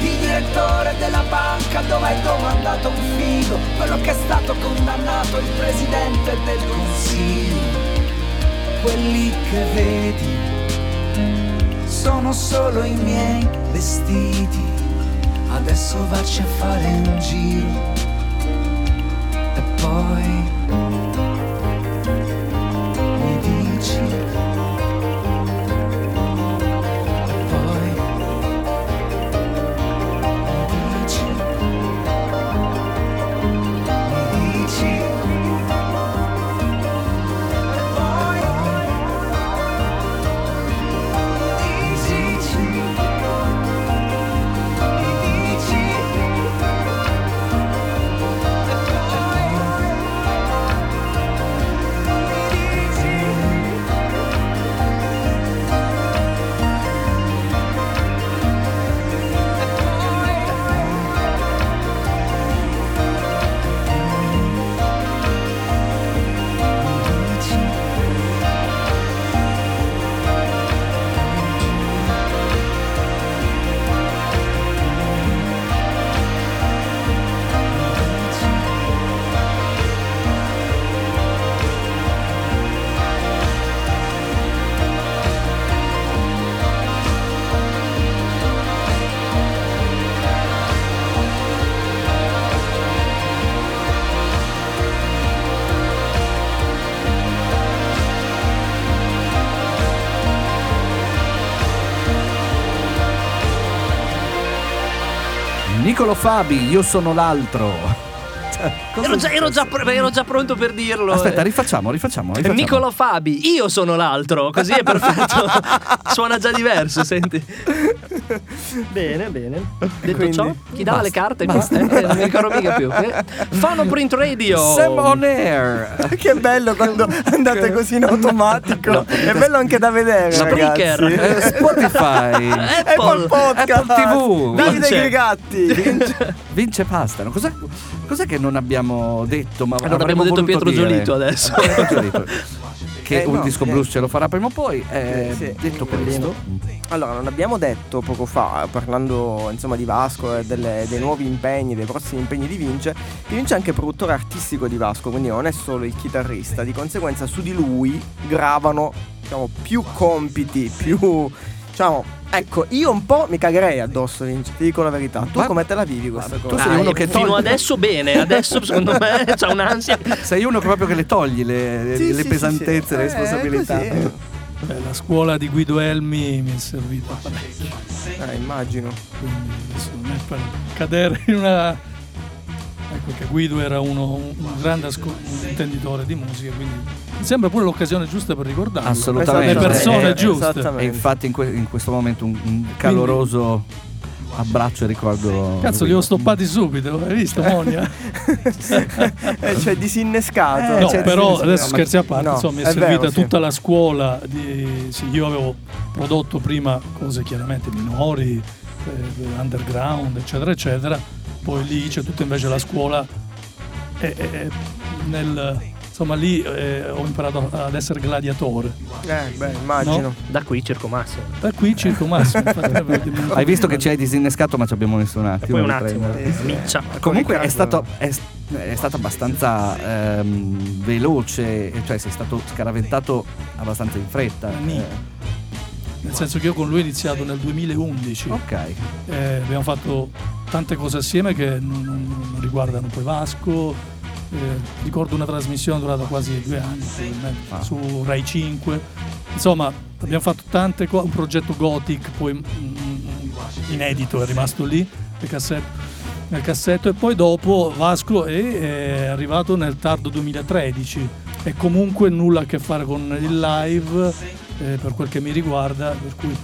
il direttore della banca dove hai domandato un figo, quello che è stato condannato, il presidente del consiglio. Quelli che vedi sono solo i miei vestiti. Adesso vacci a fare un giro. E poi Nicolo Fabi, io sono l'altro. Cioè, Ero già, ero già pr- ero già pronto per dirlo. Aspetta, eh. rifacciamo, rifacciamo. rifacciamo. Niccolo Fabi, io sono l'altro, così è perfetto. Suona già diverso, senti. Bene, bene. Detto Quindi, ciò, chi dava basta, le carte basta. Eh, non mi ricordo mica più. Fano Print Radio. Sam on air. che bello quando andate così in automatico. È bello anche da vedere. Spreaker. Eh, Spotify. Apple Apple. Podcast. Apple TV. Davide Vince. Gregatti. Vince, vince Pastano. Cos'è, cos'è che non abbiamo detto? Ma non abbiamo detto Pietro dire? Giolito adesso. Pietro Giolito. Che Eh, un no, disco eh. blues ce lo farà prima o poi. Eh, sì. Detto questo, Allora, non abbiamo detto poco fa, parlando insomma di Vasco e delle- dei nuovi impegni, dei prossimi impegni di Vince, che Vince è anche produttore artistico di Vasco, quindi non è solo il chitarrista, di conseguenza su di lui gravano diciamo, più compiti, più Diciamo, ecco, io un po' mi cagherei addosso, Vinci, ti dico la verità. Tu Ma- come te la vivi questa tu cosa? sei Ah, uno che fino toglie- adesso bene, adesso secondo me c'ha un'ansia. Sei uno che proprio che le togli le, Sì, le sì, pesantezze, sì. le Eh, responsabilità. così. Beh, la scuola di Guido Elmi mi è servita parecchio. Eh, immagino. Quindi per cadere in una. Ecco che Guido era uno, un, grande asco- un intenditore di musica, quindi mi sembra pure l'occasione giusta per ricordarlo. Assolutamente. Le persone Eh, giuste. E infatti in, que- in questo momento un, un caloroso abbraccio e ricordo. Cazzo, li ho stoppati subito, hai visto Monia? Eh, cioè disinnescato. no, Cioè, però disinnescato. adesso scherzi a parte, no, insomma, mi è, è servita vero, sì. tutta la scuola. Di, sì, io avevo prodotto prima cose chiaramente minori, eh, underground, eccetera, eccetera. Poi lì c'è tutta invece la scuola. E, e- e nel, insomma, lì eh, ho imparato ad essere gladiatore. Eh, beh, immagino. Da qui Circo Massimo. Da qui Circo Massimo. Hai visto che ci hai disinnescato, ma ci abbiamo messo un E attimo. poi un attimo, prendere. miccia. Comunque è stato, è, è stato abbastanza ehm, veloce, cioè sei stato scaraventato abbastanza in fretta. Nì. Eh, Nel senso che io con lui ho iniziato nel 2011. ok. Eh, abbiamo fatto tante cose assieme che non, non- non riguardano poi Vasco. Eh, ricordo una trasmissione durata quasi due anni Ah. su Rai 5. Insomma, abbiamo fatto tante cose. Un progetto Gothic, poi mm, inedito, è rimasto lì le cassette- nel cassetto. E poi dopo Vasco è, è arrivato nel tardo 2013. E comunque nulla a che fare con il live eh, per quel che mi riguarda, per cui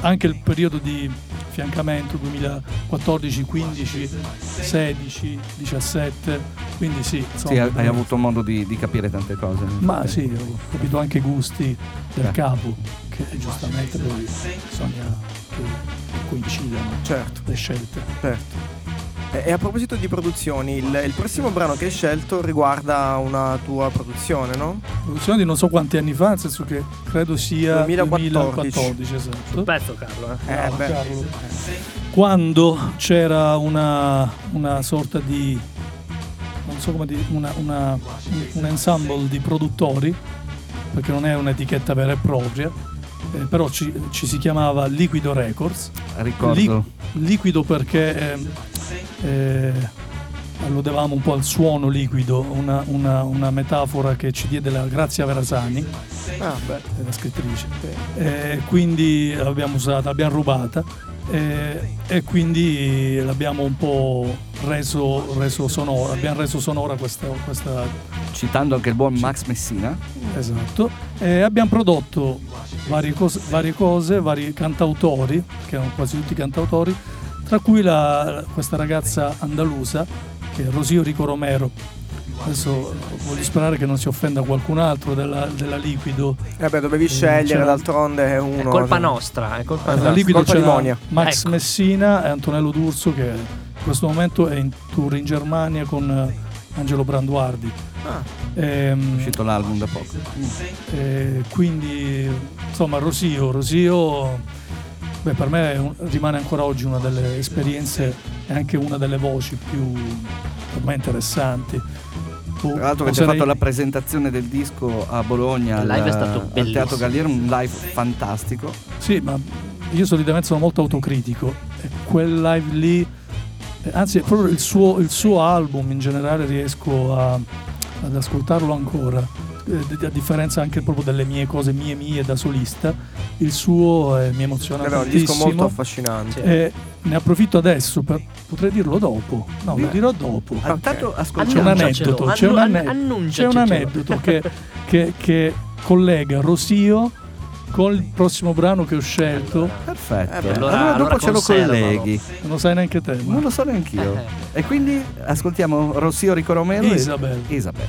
anche il periodo di fiancamento 2014, 15, 16, 17, quindi sì, insomma, Sì, hai, hai avuto modo di, di capire tante cose. ma sì, ho capito anche i gusti del Eh. capo, che giustamente poi bisogna che coincidano Certo, le scelte. certo. E a proposito di produzioni, il, il prossimo brano che hai scelto riguarda una tua produzione, no? Produzione di non so quanti anni fa, nel senso che credo sia 2014. 2014 esatto. Pezzo Carlo, eh. Eh, Bravo, beh. Carlo. Quando c'era una, una sorta di non so come dire, una, una- un ensemble di produttori, perché non è un'etichetta vera e propria, eh, però ci, ci si chiamava Liquido Records. Ricordo. Li- liquido perché ehm, eh, alludevamo un po' al suono liquido, una, una- una metafora che ci diede la Grazia Verasani, Ah, beh. è la scrittrice. Eh, quindi l'abbiamo usata, l'abbiamo rubata eh, e quindi l'abbiamo un po' reso, reso sonora, abbiamo reso sonora questa, questa Citando anche il buon Max Messina. Esatto, e abbiamo prodotto varie cose, varie cose, vari cantautori, che erano quasi tutti cantautori, tra cui la- questa ragazza andalusa, che è Rosio Rico Romero. Adesso voglio sperare che non si offenda qualcun altro della, della Liquido. Eh beh, dovevi scegliere, c'era- d'altronde è È uno. colpa nostra, è colpa. Della nostra. Liquido colpa di c'era Monia. Max Ecco. Messina e Antonello D'Urso che in questo momento è in tour in Germania con eh, Angelo Branduardi. Ah, È Ehm, uscito l'album da poco. Eh, quindi insomma Rosio, Rosio beh, per me è un- rimane ancora oggi una delle esperienze e anche una delle voci più per me interessanti. Tu Tra l'altro che ci ha fatto la presentazione del disco a Bologna al, è stato al. Teatro Galliera, un live fantastico. Sì, ma io solitamente sono molto autocritico e quel live lì, eh, anzi proprio il suo, il suo album in generale riesco a- ad ascoltarlo ancora, eh, a differenza anche proprio delle mie cose mie mie da solista, il suo eh, mi emoziona era un disco molto tantissimo. affascinante. E ne approfitto adesso, per- potrei dirlo dopo. No, lo dirò dopo. Ah, Intanto ascolta C'è un aneddoto, c'è un, annunciacelo. c'è un aneddoto che, che- che collega Rosio con il prossimo brano che ho scelto. Perfetto. Eh beh, allora, allora- dopo allora ce lo colleghi. Non lo sai neanche te. ma- Non lo so neanch'io. Eh. E quindi ascoltiamo Rossio Rico Romero e- Isabel. Isabel.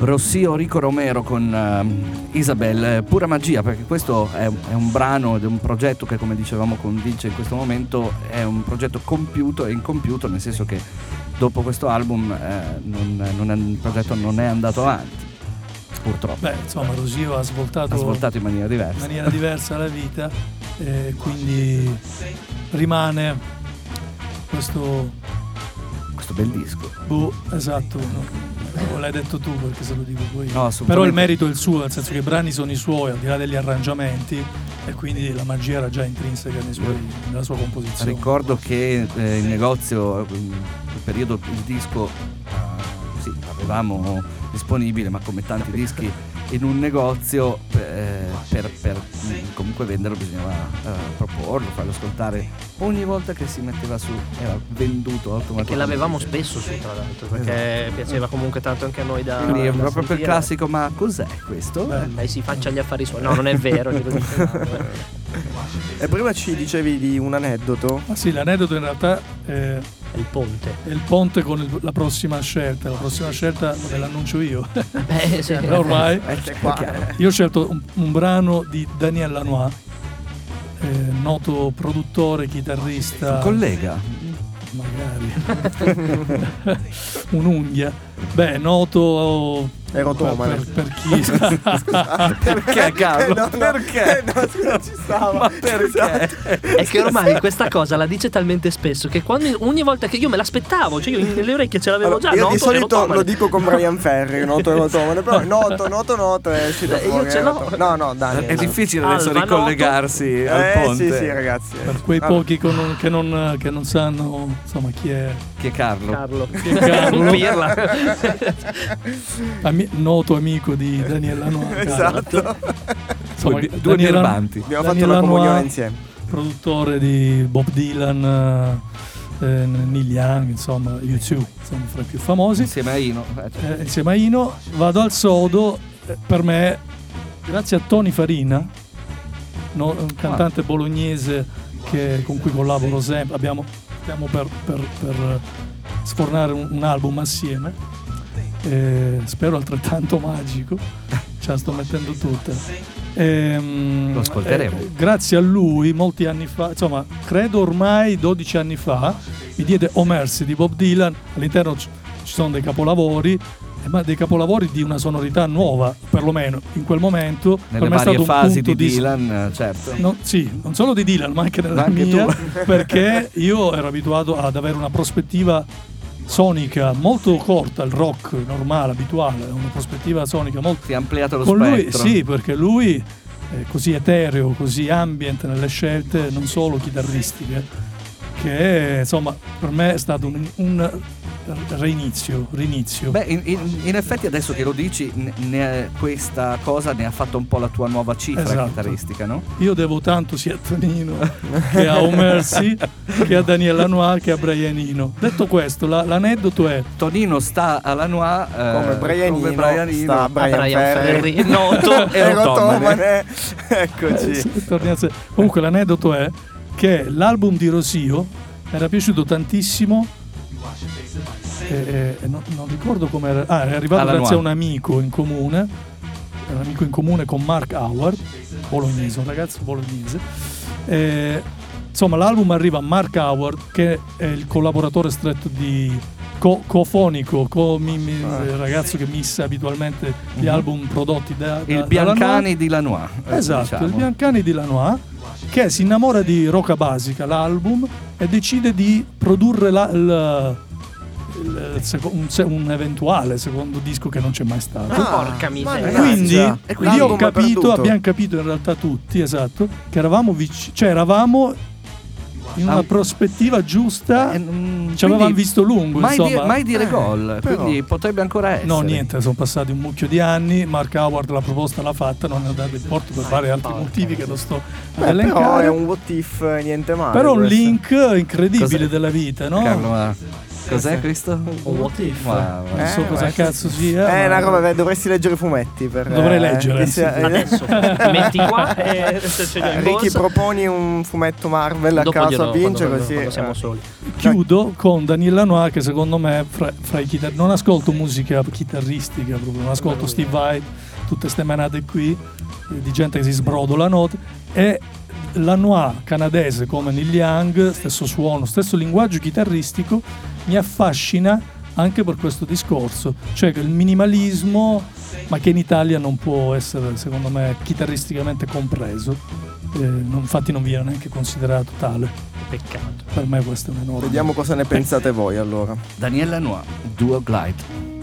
Rossio Rico Romero con ehm, Isabel, eh, pura magia, perché questo è, è un brano ed è un progetto che, come dicevamo con Vince in questo momento, è un progetto compiuto e incompiuto, nel senso che dopo questo album eh, non- non è- il progetto non è andato avanti, purtroppo. Beh, insomma, Rosio ha svoltato, Ha svoltato in maniera in diversa. maniera diversa la vita e quindi rimane questo Questo bel disco. boh, esatto, no, non l'hai detto tu perché se lo dico poi. No, Però il merito è il suo, nel senso che i brani sono i suoi, al di là degli arrangiamenti, e quindi la magia era già intrinseca suoi- nella sua composizione. Ricordo che eh, in negozio, in quel periodo, il disco eh, sì, l'avevamo disponibile, ma come tanti dischi in un negozio eh, per, per, mm, comunque venderlo bisognava eh, proporlo, farlo ascoltare. Ogni volta che si metteva su era venduto automaticamente. Che l'avevamo spesso su, tra l'altro, perché piaceva comunque tanto anche a noi da. Quindi è da proprio per sentire. classico, ma cos'è questo? Lei si faccia gli affari suoi. No, non è vero. E prima ci dicevi di un aneddoto. Ah sì, l'aneddoto in realtà è, il ponte. è il ponte con il- la prossima scelta. La prossima scelta ve l'annuncio io. Beh, sì. Ormai. Ecco qua. Io ho scelto un, un brano di Daniel Lanois, eh, noto produttore, chitarrista. Un collega. magari un'unghia beh noto Erotomane. per, per, per chi Perché Carlo? No, no, perché? eh, no, scusa, ci stava. Ma perché? È che ormai questa cosa la dice talmente spesso che quando, ogni volta che io me l'aspettavo, cioè io nelle orecchie ce l'avevo Allora, già. io noto, di solito erotomane. lo dico con Brian Ferry, noto erotomane, però noto, noto, noto e ci Eh, io ce l'ho. No, no, Dani. È difficile adesso Alba, ricollegarsi al Eh ponte. sì, sì, ragazzi. per quei Vabbè. pochi che non, che non- che non sanno insomma chi è Chi è Carlo? Carlo. Carlo. Un pirla. ami- noto amico di Daniel Lanois Esatto. Insomma, Due, due Daniel- birbanti. Abbiamo Daniel fatto la Lanois, comunione insieme. produttore di Bob Dylan eh, eh, Neil Young insomma U2 insomma fra i più famosi Insieme a Ino. Eh, cioè, eh, insieme a Ino vado al sodo eh, per me grazie a Tony Farina no- un cantante bolognese che- con cui collaboro sempre abbiamo stiamo per, per- per sfornare un, un album assieme eh, spero altrettanto magico. Ce la sto mettendo tutta. Ehm, Lo ascolteremo. eh, grazie a lui molti anni fa insomma credo ormai 12 anni fa mi diede O Mercy di Bob Dylan. All'interno ci sono dei capolavori eh, ma dei capolavori di una sonorità nuova perlomeno in quel momento. Nelle per varie fasi punto di Dylan, eh, certo. No, sì, non solo di Dylan, ma anche nella Ma anche mia, perché io ero abituato ad avere una prospettiva sonica molto corta, il rock normale, abituale, una prospettiva sonica molto... Si è ampliato lo Con lui, spettro. sì, perché lui è così etereo, così ambient nelle scelte, non solo chitarristiche, che insomma per me è stato un, un reinizio, rinizio. Beh, in, in- in effetti adesso che lo dici, ne- ne- questa cosa ne ha fatto un po' la tua nuova cifra Esatto. chitarristica, no? Io devo tanto sia a Tonino che a Omersi che a Daniela Noir che a Brianino. Detto questo, la- l'aneddoto è Tonino sta alla Noir eh, Come Brianino, come Brianino. sta A Brian, Brian Ferry. Ferry, noto. E Rotomane. Rotomane. Eccoci. Eh, torniamo a- Comunque l'aneddoto è che l'album di Rosio era piaciuto tantissimo e, e non, non ricordo come era. Ah, è arrivato Alla grazie a Noir. un amico in comune, un amico in comune con Mark Howard, bolognese, un ragazzo bolognese. E, insomma, l'album arriva a Mark Howard, che è il collaboratore stretto di co- cofonico, co- mi- mi- il ragazzo che missa abitualmente gli Mhm. album prodotti da, da Il Biancani di Lanois. eh, Esatto, diciamo. il Biancani di Lanois che si innamora di Roca Basica, l'album, e decide di produrre la- il, il seco- un, un eventuale secondo disco che non c'è mai stato. Ah, Porca miseria. Quindi E quindi io ho capito, abbiamo capito in realtà tutti, esatto, che eravamo vicini, cioè eravamo in una Ah. prospettiva giusta, Eh, mm, ci avevamo visto lungo, mai, insomma. dire, mai dire Eh, gol, però- quindi potrebbe ancora essere. No, niente, sono passati un mucchio di anni. Mark Howard la proposta l'ha fatta, non ne ha dato il porto per vari altri porca motivi che non sto Beh, però elencare. è un what if eh, niente male. Però un questo. link incredibile Cos'è? della vita, no? Carlo, ma cos'è questo? Un what if. Ma- ma- non so Eh, cosa ma- cazzo sia. Eh, ma- una roba, beh, dovresti leggere i fumetti per Dovrei eh, leggere, sia-. Adesso metti qua e se Ricky proponi un fumetto Marvel a Dopo caso a vince quando- così. quando siamo eh. soli. Chiudo con Daniel Lanois che secondo me fra, fra i chitar- non ascolto musica chitarristica proprio, non ascolto Steve Vai, tutte queste menate qui eh, di gente che si sbrodola note e Lanois canadese come Neil Young, stesso suono, stesso linguaggio chitarristico mi affascina anche per questo discorso, cioè che il minimalismo ma che in Italia non può essere secondo me chitarristicamente compreso, eh, non- infatti non viene neanche considerato tale. Peccato. Per me questo è un enorme. Vediamo cosa ne pensate voi allora. Daniela Noir, Duo Glide.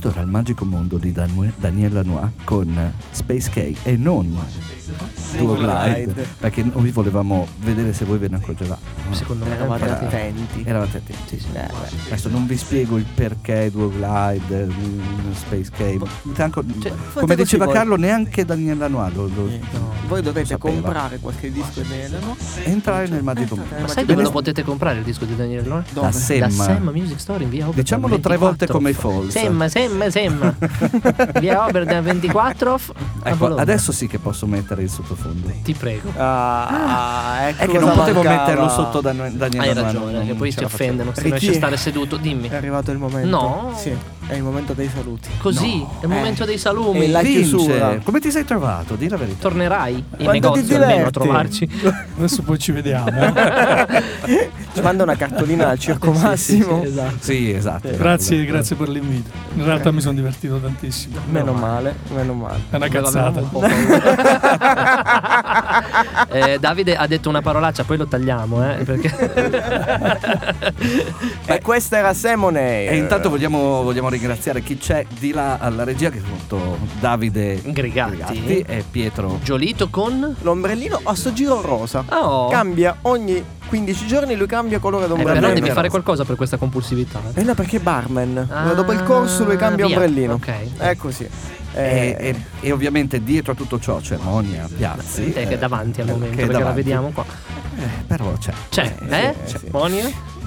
Questo era il magico mondo di Dan- Daniela Noir con Space K e non Duo Glide, perché noi volevamo vedere se voi ve ne accorgevate. Secondo me Eravate era- attenti. Eravate attenti. Eh, beh. Adesso non vi spiego il perché Duo Glide, mm, Space Cave. Tanto- Cioè, come diceva voi. Carlo, neanche Daniela Noir lo, lo- Eh, Voi dovete comprare qualche disco di no? entrare nel magico Entrate mondo. Ma sai dove lo potete comprare il disco di Daniel Lore? Dove? Da Sem. Da Sem Music Store in via Oberdan Diciamolo tre 24. volte come i Falls. Sem, Sem, Sem. via Oberdan 24. a Ecco, adesso sì che posso mettere il sottofondo. ti prego. Ah, ecco È che non potevo mancava. metterlo sotto Dan- Daniela Hai Noir, ragione, non- che non poi facevo. offendono se Ricky. riesci a stare seduto. Dimmi. È arrivato il momento. No. Sì. È il momento dei saluti. Così, è il momento dei salumi. E la chiusura. Vince, come ti sei trovato? Di la verità. Tornerai in Quanto ti negozio almeno a trovarci. Adesso poi ci vediamo. eh. Ci manda una cartolina al Circo Sì, sì, Massimo. sì, esatto. Sì, esatto. Grazie, grazie per l'invito. In realtà mi sono divertito tantissimo. Meno male, meno male. È una cazzata. Eh, Davide ha detto una parolaccia, poi lo tagliamo, eh, perché E questa era Semone. E intanto vogliamo, vogliamo ringraziare chi c'è di là alla regia, che sono Davide Gregatti. Gregatti e Pietro. Giolito con L'ombrellino a sto giro rosa. Oh. Cambia ogni 15 giorni, lui cambia colore Eh, d'ombrellino. però devi fare qualcosa per questa compulsività. Eh no, perché è barman. Ah, Dopo il corso lui cambia via. ombrellino. Ok. È così. E, Eh, e- e ovviamente dietro a tutto ciò c'è Monia Piazzi. Te che è davanti al eh, momento, perché la davanti. vediamo qua. Eh, però c'è. C'è, eh? sì, C'è. sì.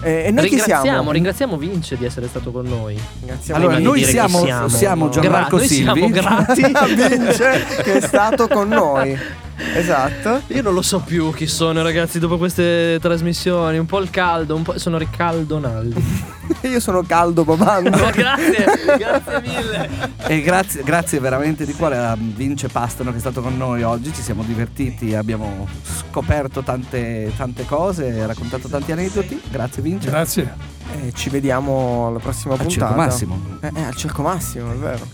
Eh, e noi chi ringraziamo, siamo? ringraziamo Vince di essere stato con noi. Ringraziamo Allora, noi siamo, siamo. siamo Gianmarco Gra- noi Silvi. siamo grati. a Vince che è stato con noi. Esatto. Io non lo so più chi sono ragazzi dopo queste trasmissioni, un po' il caldo, un po' sono Riccardo Naldi. Io sono caldo babando. Grazie, grazie mille. E grazie, grazie veramente di cuore a Vince Pastano che è stato con noi oggi. Ci siamo divertiti, abbiamo scoperto tante, tante cose, raccontato tanti aneddoti. Grazie Vince. Grazie. Eh, ci vediamo alla prossima Al puntata. Circo Massimo. Eh, eh, al Circo Massimo, è vero.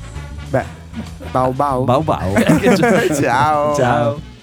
Beh, bau bau. Bau bau. Ciao. Ciao.